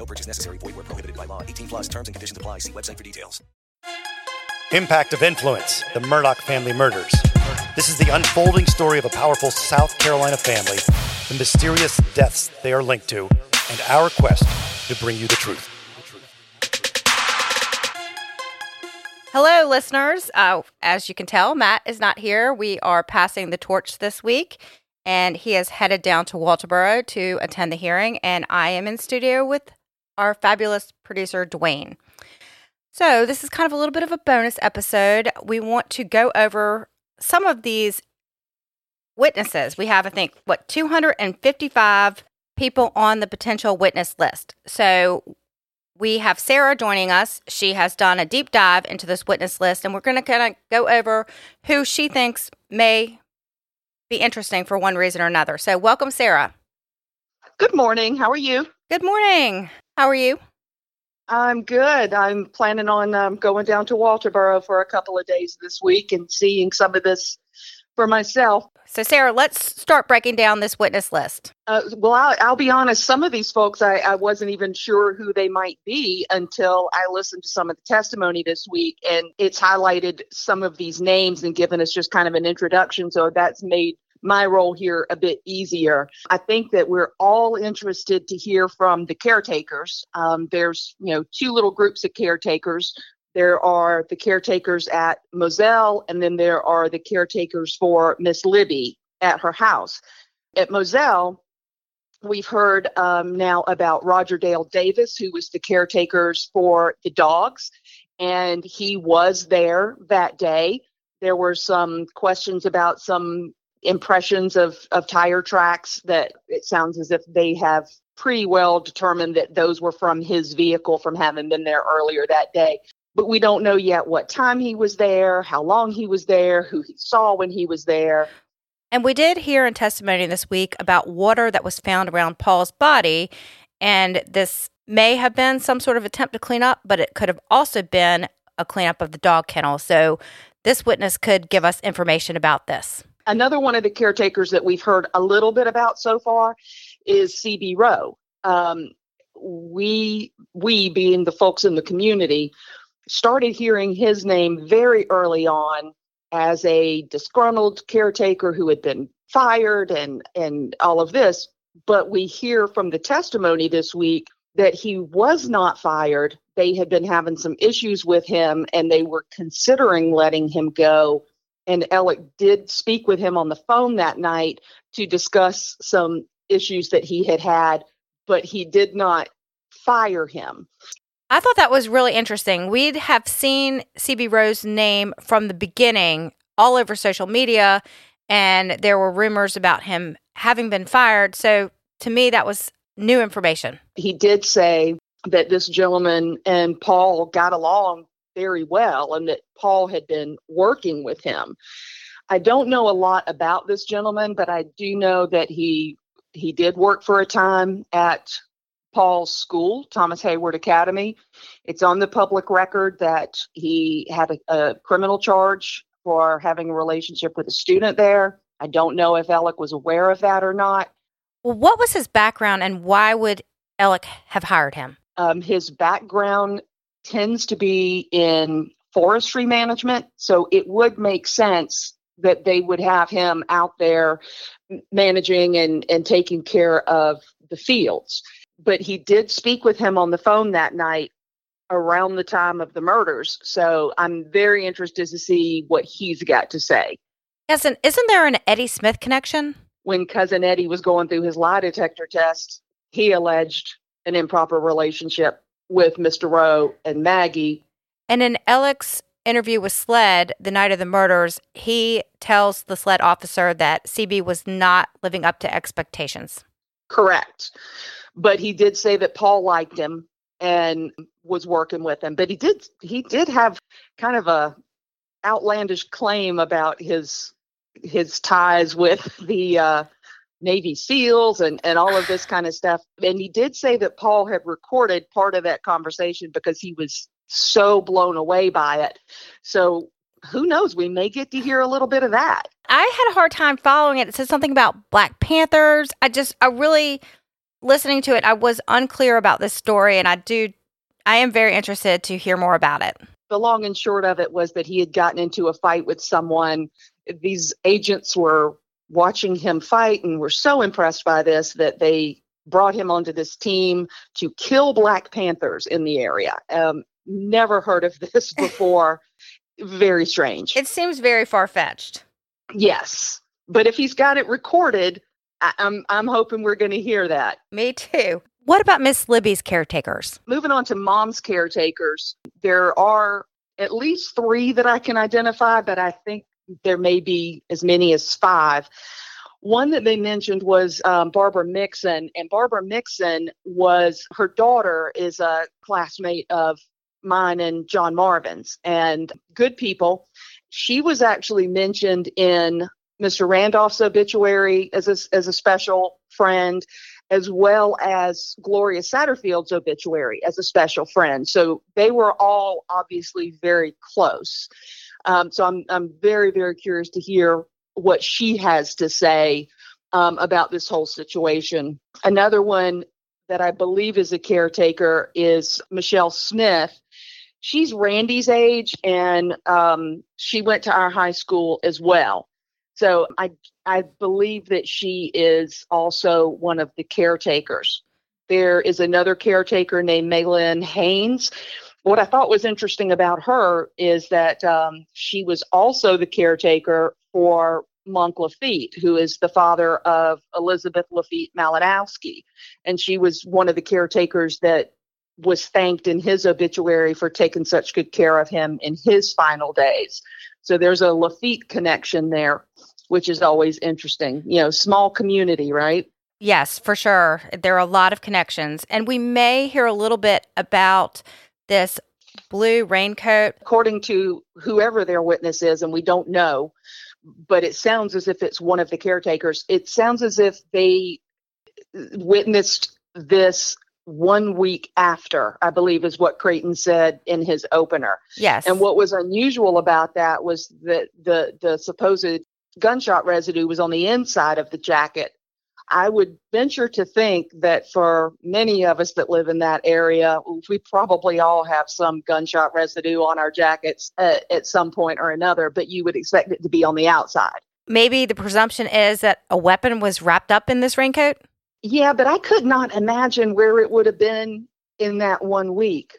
No purchase necessary. Void where prohibited by law. 18 plus terms and conditions apply. See website for details. Impact of Influence The Murdaugh Family Murders. This is the unfolding story of a powerful South Carolina family, the mysterious deaths they are linked to, and our quest to bring you the truth. Hello, listeners. Uh, as you can tell, Matt is not here. We are passing the torch this week, and he is headed down to Walterboro to attend the hearing. And I am in studio with our fabulous producer, Dwayne. So, this is kind of a little bit of a bonus episode. We want to go over some of these witnesses. We have, I think, what, 255 people on the potential witness list. So, we have Sara joining us. She has done a deep dive into this witness list, and we're going to kind of go over who she thinks may be interesting for one reason or another. So, welcome, Sara. Good morning. How are you? Good morning. How are you? I'm good. I'm planning on um, going down to Walterboro for a couple of days this week and seeing some of this for myself. So, Sara, let's start breaking down this witness list. Uh, well, I'll, I'll, be honest, some of these folks, I, I, wasn't even sure who they might be until I listened to some of the testimony this week. And it's highlighted some of these names and given us just kind of an introduction. So that's made my role here a bit easier. I think that we're all interested to hear from the caretakers. Um, there's, you know, two little groups of caretakers. There are the caretakers at Moselle, and then there are the caretakers for Miss Libby at her house. At Moselle, we've heard um, now about Roger Dale Davis, who was the caretakers for the dogs, and he was there that day. There were some questions about some impressions of, of tire tracks that it sounds as if they have pretty well determined that those were from his vehicle from having been there earlier that day. But we don't know yet what time he was there, how long he was there, who he saw when he was there. And we did hear in testimony this week about water that was found around Paul's body. And this may have been some sort of attempt to clean up, but it could have also been a cleanup of the dog kennel. So this witness could give us information about this. Another one of the caretakers that we've heard a little bit about so far is CB Rowe. Um, we, we being the folks in the community, started hearing his name very early on as a disgruntled caretaker who had been fired and and all of this. But we hear from the testimony this week that he was not fired. They had been having some issues with him and they were considering letting him go and Alec did speak with him on the phone that night to discuss some issues that he had had, but he did not fire him. I thought that was really interesting. We'd have seen CB Rowe's name from the beginning all over social media, and there were rumors about him having been fired. So to me, that was new information. He did say that this gentleman and Paul got along very well and that Paul had been working with him. I don't know a lot about this gentleman, but I do know that he he did work for a time at Paul's school, Thomas Heyward Academy. It's on the public record that he had a, a criminal charge for having a relationship with a student there. I don't know if Alec was aware of that or not. Well, what was his background and why would Alec have hired him? Um, his background tends to be in forestry management. So it would make sense that they would have him out there managing and, and taking care of the fields. But he did speak with him on the phone that night around the time of the murders. So I'm very interested to see what he's got to say. Yes, and isn't there an Eddie Smith connection? When cousin Eddie was going through his lie detector test, he alleged an improper relationship with Mr. Rowe and Maggie. And in Alec's interview with SLED the night of the murders, he tells the SLED officer that CB was not living up to expectations. Correct. But he did say that Paul liked him and was working with him. But he did he did have kind of a outlandish claim about his his ties with the uh, Navy SEALs and, and all of this kind of stuff. And he did say that Paul had recorded part of that conversation because he was so blown away by it. So who knows? We may get to hear a little bit of that. I had a hard time following it. It said something about Black Panthers. I just, I really, listening to it, I was unclear about this story. And I do, I am very interested to hear more about it. The long and short of it was that he had gotten into a fight with someone. These agents were watching him fight and were so impressed by this that they brought him onto this team to kill Black Panthers in the area. Um, never heard of this before. Very strange. It seems very far fetched. Yes, but if he's got it recorded, I- I'm I'm hoping we're going to hear that. Me too. What about Miss Libby's caretakers? Moving on to mom's caretakers, there are at least three that I can identify, but I think there may be as many as five. One that they mentioned was um, Barbara Mixon, and Barbara Mixon was her daughter is a classmate of mine and John Marvin's, and good people. She was actually mentioned in Mr. Randolph's obituary as a, as a special friend, as well as Gloria Satterfield's obituary as a special friend. So they were all obviously very close. Um, so I'm I'm very very curious to hear what she has to say um, about this whole situation. Another one that I believe is a caretaker is Michelle Smith. She's Randy's age, and um, she went to our high school as well. So I I believe that she is also one of the caretakers. There is another caretaker named Maylin Haynes what I thought was interesting about her is that um, she was also the caretaker for Monk Laffitte, who is the father of Elizabeth Laffitte Malinowski. And she was one of the caretakers that was thanked in his obituary for taking such good care of him in his final days. So there's a Laffitte connection there, which is always interesting. You know, small community, right? Yes, for sure. There are a lot of connections. And we may hear a little bit about this blue raincoat. According to whoever their witness is, and we don't know, but it sounds as if it's one of the caretakers. It sounds as if they witnessed this one week after, I believe is what Creighton said in his opener. Yes. And what was unusual about that was that the the supposed gunshot residue was on the inside of the jacket I would venture to think that for many of us that live in that area, we probably all have some gunshot residue on our jackets at, at, some point or another, but you would expect it to be on the outside. Maybe the presumption is that a weapon was wrapped up in this raincoat? Yeah, but I could not imagine where it would have been in that one week.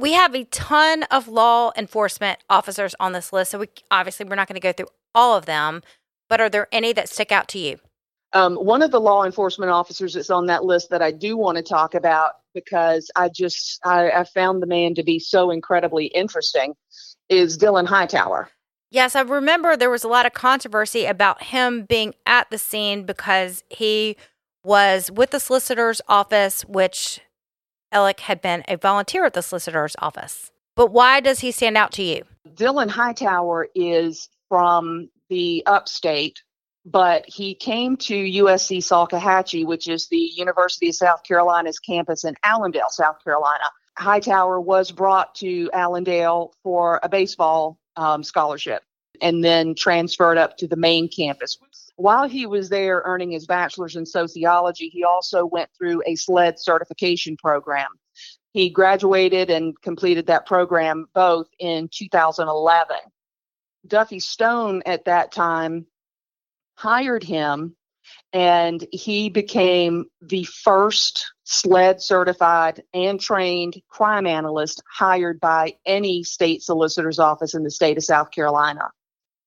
We have a ton of law enforcement officers on this list, so we obviously we're not going to go through all of them, but are there any that stick out to you? Um, one of the law enforcement officers that's on that list that I do want to talk about because I just I, I found the man to be so incredibly interesting is Dylan Hightower. Yes, I remember there was a lot of controversy about him being at the scene because he was with the solicitor's office, which Alec had been a volunteer at the solicitor's office. But why does he stand out to you? Dylan Hightower is from the upstate but he came to USC Salkehatchie, which is the University of South Carolina's campus in Allendale, South Carolina. Hightower was brought to Allendale for a baseball um, scholarship and then transferred up to the main campus. While he was there earning his bachelor's in sociology, he also went through a SLED certification program. He graduated and completed that program both in 2011. Duffy Stone at that time hired him and he became the first SLED certified and trained crime analyst hired by any state solicitor's office in the state of South Carolina.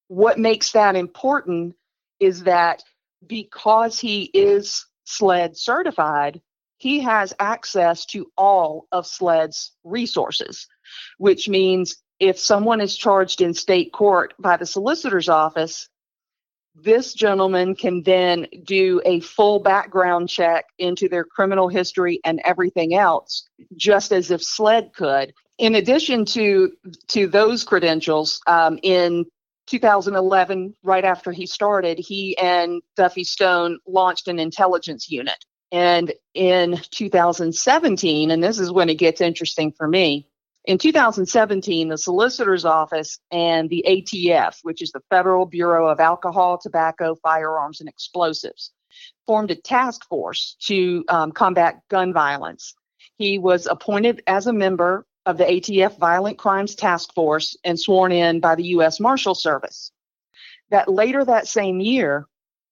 What makes that important is that because he is SLED certified, he has access to all of SLED's resources, which means if someone is charged in state court by the solicitor's office, this gentleman can then do a full background check into their criminal history and everything else, just as if SLED could. In addition to to those credentials, um, in 2011, right after he started, he and Duffy Stone launched an intelligence unit. And in 2017, and this is when it gets interesting for me, in 2017, the solicitor's office and the ATF, which is the Federal Bureau of Alcohol, Tobacco, Firearms, and Explosives, formed a task force to um, combat gun violence. He was appointed as a member of the ATF Violent Crimes Task Force and sworn in by the U.S. Marshal Service. That later that same year,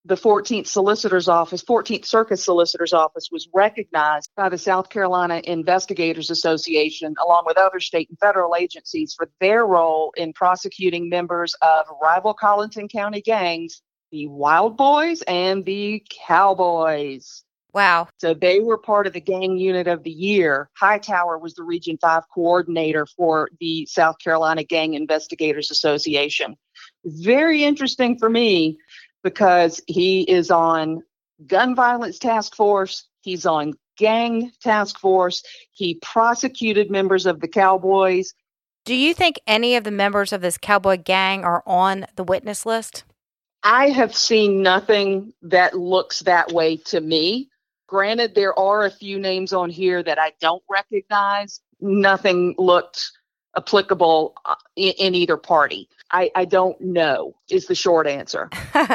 the 14th Solicitor's Office, 14th Circuit Solicitor's Office was recognized by the South Carolina Investigators Association, along with other state and federal agencies, for their role in prosecuting members of rival Colleton County gangs, the Wild Boys and the Cowboys. Wow. So they were part of the gang unit of the year. Hightower was the Region 5 coordinator for the South Carolina Gang Investigators Association. Very interesting for me because he is on gun violence task force, he's on gang task force, he prosecuted members of the Cowboys. Do you think any of the members of this cowboy gang are on the witness list? I have seen nothing that looks that way to me. Granted, there are a few names on here that I don't recognize. Nothing looked applicable uh, in, in either party. I, I don't know, is the short answer. All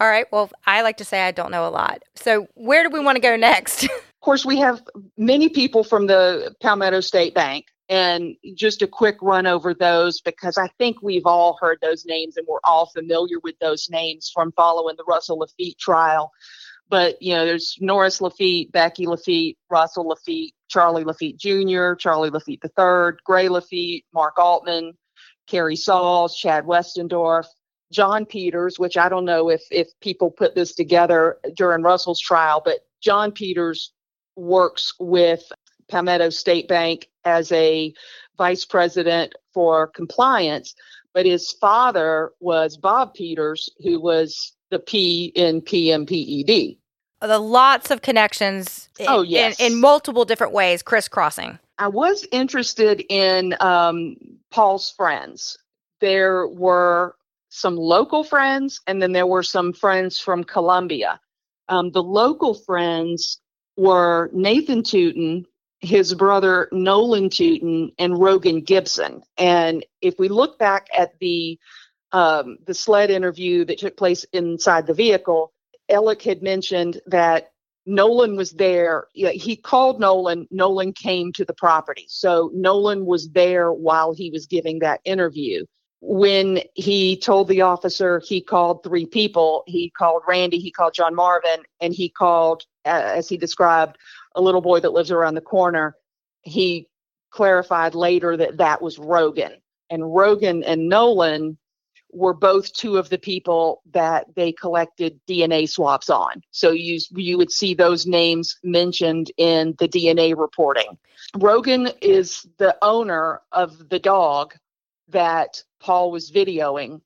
right. Well, I like to say I don't know a lot. So, where do we want to go next? of course, we have many people from the Palmetto State Bank. And just a quick run over those because I think we've all heard those names and we're all familiar with those names from following the Russell Laffitte trial. But, you know, there's Norris Laffitte, Becky Laffitte, Russell Laffitte, Charlie Laffitte Jr., Charlie Laffitte III, Gray Laffitte, Mark Altman, Kerry Sauls, Chad Westendorf, John Peters, which I don't know if if people put this together during Russell's trial, but John Peters works with Palmetto State Bank as a vice president for compliance, but his father was Bob Peters, who was the P in PMPED. The lots of connections. In, oh yes, in, in multiple different ways, crisscrossing. I was interested in um, Paul's friends. There were some local friends, and then there were some friends from Columbia. Um, the local friends were Nathan Tootin, his brother Nolan Tootin, and Rogan Gibson. And if we look back at the um, the SLED interview that took place inside the vehicle, Ellick had mentioned that Nolan was there. He called Nolan. Nolan came to the property. So Nolan was there while he was giving that interview. When he told the officer he called three people, he called Randy, he called John Marvin, and he called, uh, as he described, a little boy that lives around the corner. He clarified later that that was Rogan. And Rogan and Nolan were both two of the people that they collected DNA swabs on. So you you would see those names mentioned in the DNA reporting. Rogan is the owner of the dog that Paul was videoing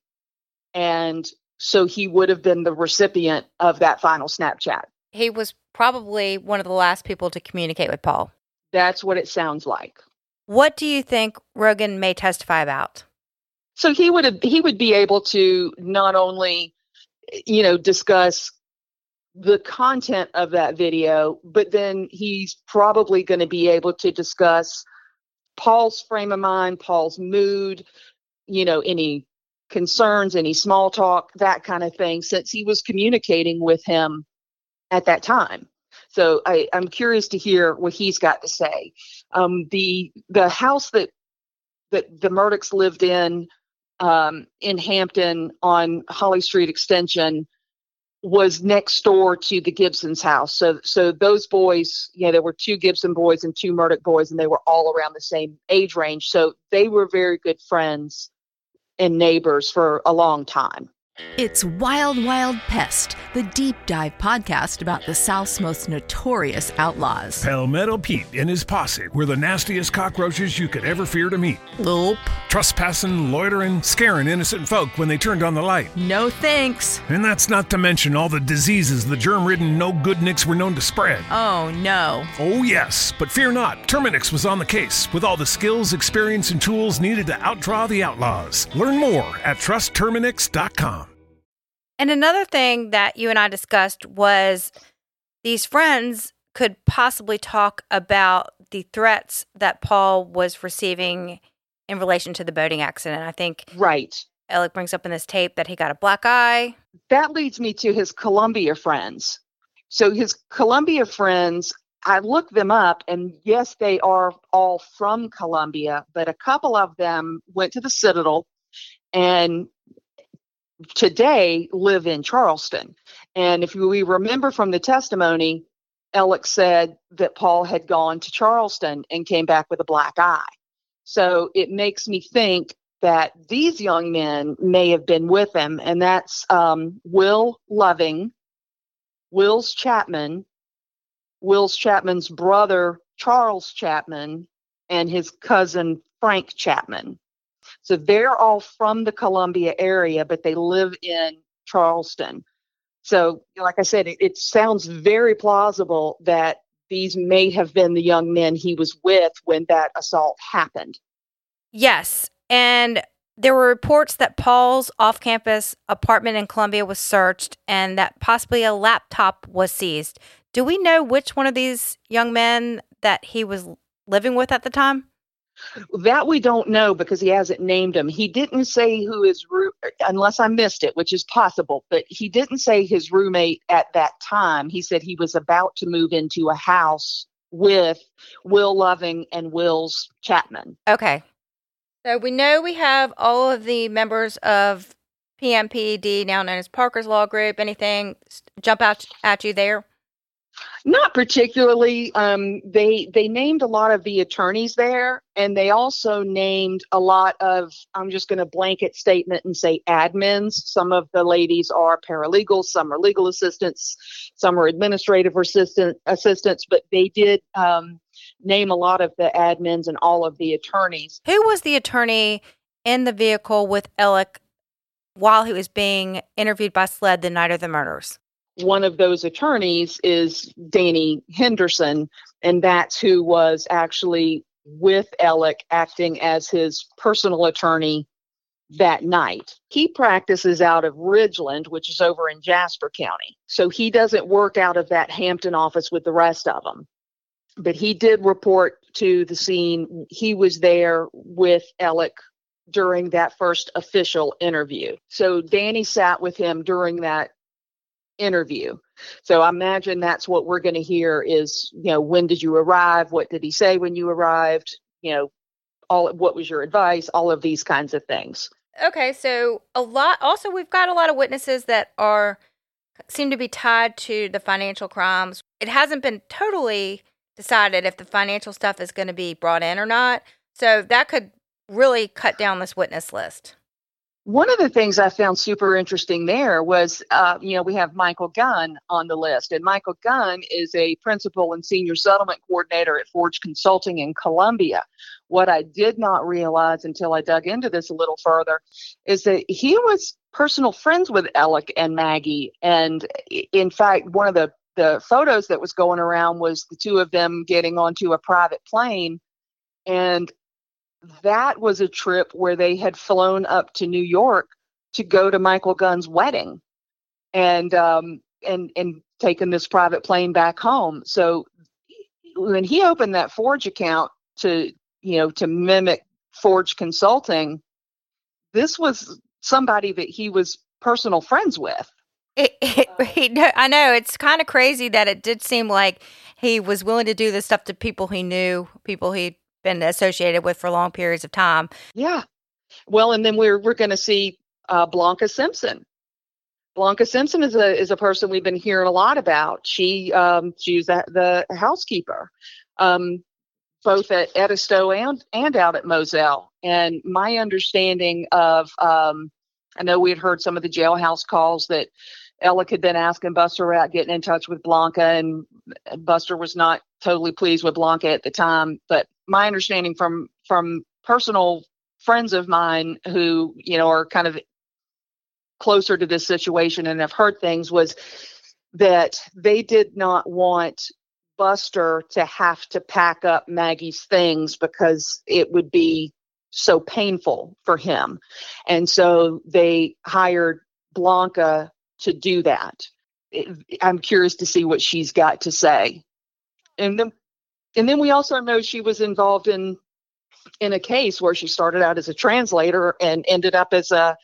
and so he would have been the recipient of that final Snapchat. He was probably one of the last people to communicate with Paul. That's what it sounds like. What do you think Rogan may testify about? So he would have, he would be able to not only you know discuss the content of that video but then he's probably going to be able to discuss paul's frame of mind paul's mood you know any concerns any small talk that kind of thing since he was communicating with him at that time. So I, i'm curious to hear what he's got to say. Um, the the house that that the Murdaughs lived in um, in Hampton on Holly Street Extension was next door to the Gibson's house. So so those boys, you know, there were two Gibson boys and two Murdaugh boys, and they were all around the same age range. So they were very good friends and neighbors for a long time. It's Wild Wild Pest, the deep dive podcast about the South's most notorious outlaws. Palmetto Pete and his posse were the nastiest cockroaches you could ever fear to meet. Nope. Trespassing, loitering, scaring innocent folk when they turned on the light. No thanks. And that's not to mention all the diseases the germ ridden no good nicks were known to spread. Oh, no. Oh, yes, but fear not. Terminix was on the case with all the skills, experience, and tools needed to outdraw the outlaws. Learn more at trustterminix.com. And another thing that you and I discussed was these friends could possibly talk about the threats that Paul was receiving in relation to the boating accident. I think Right. Alec brings up in this tape that he got a black eye. That leads me to his Columbia friends. So his Columbia friends, I looked them up, and yes, they are all from Columbia, but a couple of them went to the Citadel and today live in Charleston. And if we remember from the testimony, Alex said that Paul had gone to Charleston and came back with a black eye. So it makes me think that these young men may have been with him, and that's um, Will Loving, Will's Chapman, Will's Chapman's brother, Charles Chapman, and his cousin, Frank Chapman. So they're all from the Columbia area, but they live in Charleston. So, like I said, it, it sounds very plausible that these may have been the young men he was with when that assault happened. Yes. And there were reports that Paul's off campus apartment in Columbia was searched and that possibly a laptop was seized. Do we know which one of these young men that he was living with at the time? That we don't know because he hasn't named him. He didn't say who his room, unless I missed it, which is possible, but he didn't say his roommate at that time. He said he was about to move into a house with Will Loving and Will's Chapman. Okay. So we know we have all of the members of PMPD, now known as Parker's Law Group. Anything jump out at you there? Not particularly. Um, they they named a lot of the attorneys there, and they also named a lot of. I'm just going to blanket statement and say admins. Some of the ladies are paralegals, some are legal assistants, some are administrative assistant assistants. But they did um, name a lot of the admins and all of the attorneys. Who was the attorney in the vehicle with Alec while he was being interviewed by SLED the night of the murders? One of those attorneys is Danny Henderson, and that's who was actually with Alec acting as his personal attorney that night. He practices out of Ridgeland, which is over in Jasper County. So he doesn't work out of that Hampton office with the rest of them. But he did report to the scene. He was there with Alec during that first official interview. So Danny sat with him during that interview. So I imagine that's what we're going to hear is, you know, when did you arrive? What did he say when you arrived? You know, all what was your advice? All of these kinds of things. Okay, so a lot. Also, we've got a lot of witnesses that are seem to be tied to the financial crimes. It hasn't been totally decided if the financial stuff is going to be brought in or not. So that could really cut down this witness list. One of the things I found super interesting there was, uh, you know, we have Michael Gunn on the list, and Michael Gunn is a principal and senior settlement coordinator at Forge Consulting in Columbia. What I did not realize until I dug into this a little further is that he was personal friends with Alec and Maggie, and in fact, one of the the photos that was going around was the two of them getting onto a private plane, and that was a trip where they had flown up to New York to go to Michael Gunn's wedding and um and and taken this private plane back home. So when he opened that Forge account to you know to mimic Forge Consulting, this was somebody that he was personal friends with. It, it, he, I know it's kind of crazy that it did seem like he was willing to do this stuff to people he knew, people he'd been associated with for long periods of time. Yeah. Well, and then we're we're going to see uh, Blanca Simpson. Blanca Simpson is a is a person we've been hearing a lot about. She um, she's the, the housekeeper, um, both at Edisto and and out at Moselle. And my understanding of um, I know we had heard some of the jailhouse calls that Alec had been asking Buster about getting in touch with Blanca, and Buster was not totally pleased with Blanca at the time. But my understanding from from personal friends of mine who you know are kind of closer to this situation and have heard things was that they did not want Buster to have to pack up Maggie's things because it would be so painful for him. And so they hired Blanca to do that. I'm curious to see what she's got to say. And then and then we also know she was involved in in a case where she started out as a translator and ended up as a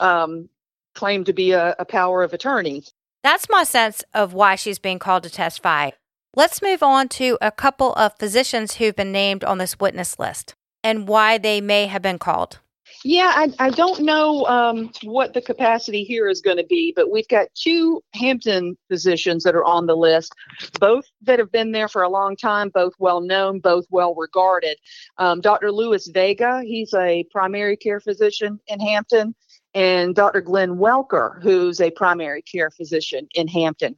um, claimed to be a, a power of attorney. That's my sense of why she's being called to testify. Let's move on to a couple of physicians who've been named on this witness list and why they may have been called. Yeah, I, I don't know um, what the capacity here is going to be, but we've got two Hampton physicians that are on the list, both that have been there for a long time, both well known, both well regarded. Um, Dr. Louis Vega, he's a primary care physician in Hampton, and Dr. Glenn Welker, who's a primary care physician in Hampton.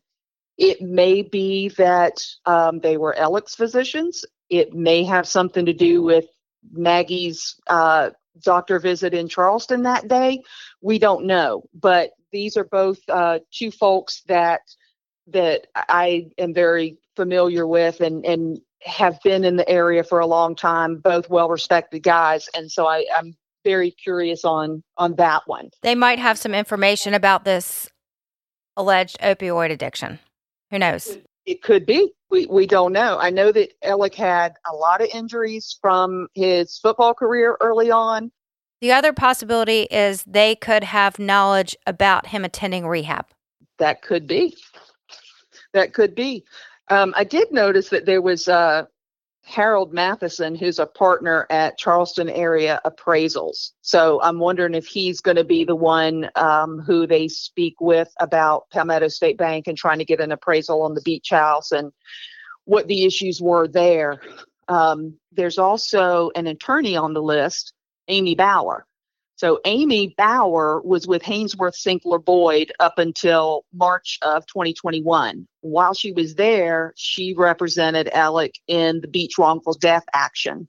It may be that um, they were Alec's physicians. It may have something to do with Maggie's uh, doctor visit in Charleston that day. We don't know, but these are both uh, two folks that that I am very familiar with and and have been in the area for a long time. Both well respected guys, and so I, I'm very curious on on that one. They might have some information about this alleged opioid addiction. Who knows? It could be. We we don't know. I know that Alec had a lot of injuries from his football career early on. The other possibility is they could have knowledge about him attending rehab. That could be. That could be. Um, I did notice that there was uh, Harold Matheson, who's a partner at Charleston Area Appraisals. So I'm wondering if he's going to be the one um, who they speak with about Palmetto State Bank and trying to get an appraisal on the beach house and what the issues were there. Um, there's also an attorney on the list, Amy Bauer. So Amy Bauer was with Haynsworth Sinkler Boyd up until March of 2021. While she was there, she represented Alec in the Beach wrongful death action.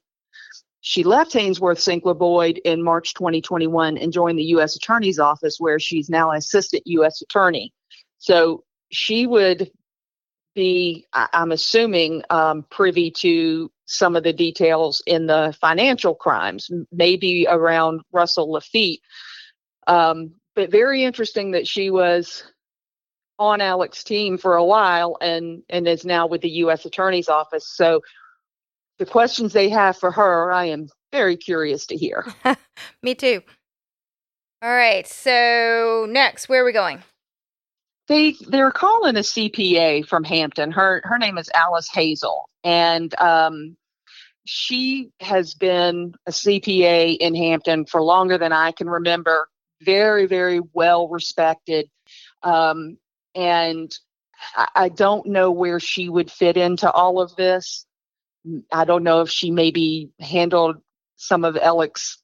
She left Haynsworth Sinkler Boyd in March 2021 and joined the U.S. Attorney's Office, where she's now an assistant U.S. Attorney. So she would be, I'm assuming, um, privy to some of the details in the financial crimes, maybe around Russell Laffitte. Um, but very interesting that she was on Alec's team for a while and and is now with the U.S. Attorney's Office. So the questions they have for her, I am very curious to hear. Me too. All right. So next, where are we going? They they're calling a CPA from Hampton. Her her name is Alice Hazel, and um, she has been a CPA in Hampton for longer than I can remember. Very very well respected, um, and I, I don't know where she would fit into all of this. I don't know if she maybe handled some of Alec's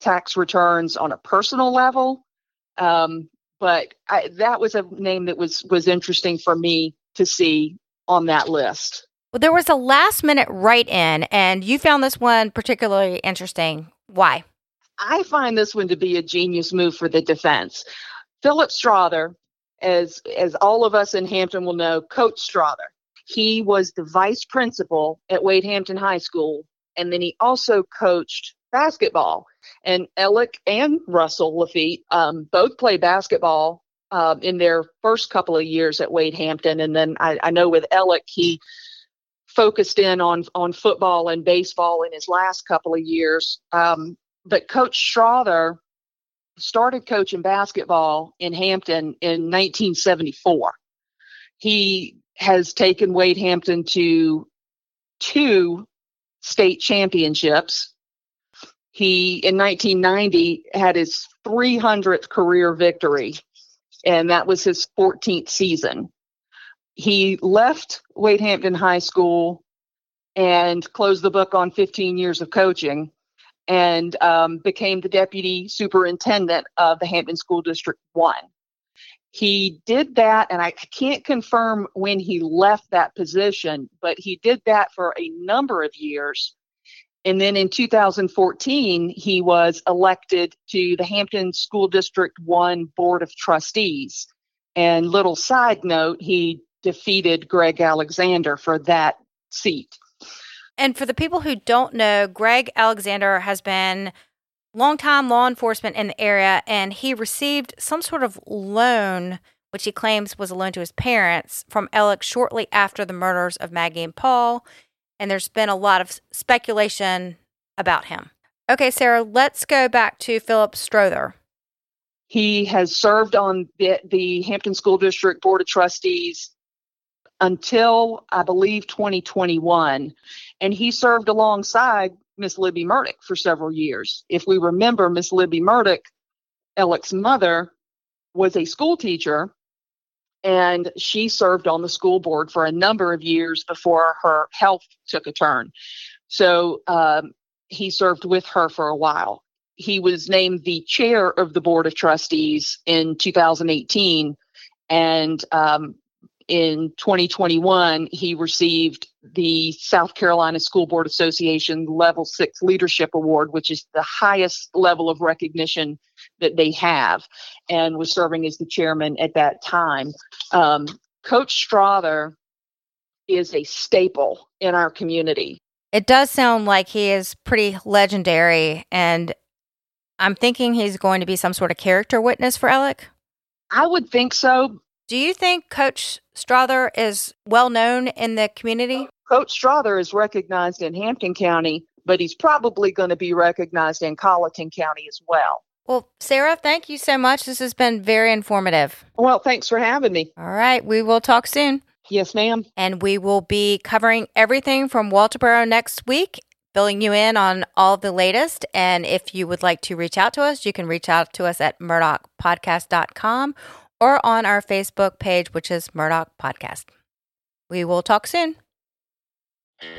tax returns on a personal level. Um, but I, that was a name that was was interesting for me to see on that list. Well, there was a last minute write in, and you found this one particularly interesting. Why? I find this one to be a genius move for the defense. Philip Strother, as as all of us in Hampton will know, Coach Strother. He was the vice principal at Wade Hampton High School, and then he also coached basketball. And Alec and Russell Laffitte um, both played basketball uh, in their first couple of years at Wade Hampton. And then I, I know with Alec, he focused in on, on football and baseball in his last couple of years. Um, but Coach Strother started coaching basketball in Hampton in 1974. He has taken Wade Hampton to two state championships he, in 1990, had his 300th career victory, and that was his 14th season. He left Wade Hampton High School and closed the book on 15 years of coaching. and um, became the deputy superintendent of the Hampton School District 1. He did that, and I can't confirm when he left that position, but he did that for a number of years. And then in 2014, he was elected to the Hampton School District 1 Board of Trustees. And little side note, he defeated Greg Alexander for that seat. And for the people who don't know, Greg Alexander has been longtime law enforcement in the area, and he received some sort of loan, which he claims was a loan to his parents, from Ellick shortly after the murders of Maggie and Paul. And there's been a lot of speculation about him. Okay, Sara, let's go back to Philip Strother. He has served on the, the Hampton School District Board of Trustees until I believe 2021. And he served alongside Miss Libby Murdaugh for several years. If we remember, Miss Libby Murdaugh, Ellick's mother, was a school teacher and she served on the school board for a number of years before her health took a turn. So um, he served with her for a while. He was named the chair of the board of trustees in 2018, and um, in 2021, he received the South Carolina School Board Association Level 6 Leadership Award, which is the highest level of recognition that they have, and was serving as the chairman at that time. Um, Coach Strother is a staple in our community. It does sound like he is pretty legendary, and I'm thinking he's going to be some sort of character witness for Alec. I would think so. Do you think Coach Strother is well known in the community? Coach Strother is recognized in Hampton County, but he's probably going to be recognized in Colleton County as well. Well, Sara, thank you so much. This has been very informative. Well, thanks for having me. All right, we will talk soon. Yes, ma'am. And we will be covering everything from Walterboro next week, filling you in on all the latest. And if you would like to reach out to us, you can reach out to us at murdaughpodcast.com or on our Facebook page, which is Murdaugh Podcast. We will talk soon.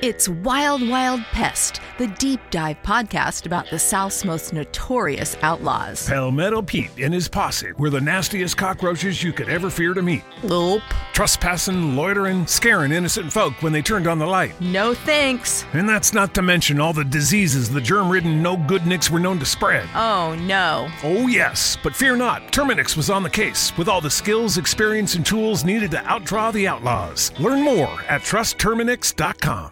It's Wild Wild Pest, the deep dive podcast about the South's most notorious outlaws. Palmetto Pete and his posse were the nastiest cockroaches you could ever fear to meet. Nope. Trespassing, loitering, scaring innocent folk when they turned on the light. No thanks. And that's not to mention all the diseases the germ ridden no good nicks were known to spread. Oh no. Oh, yes, but fear not. Terminix was on the case with all the skills, experience, and tools needed to outdraw the outlaws. Learn more at trustterminix.com.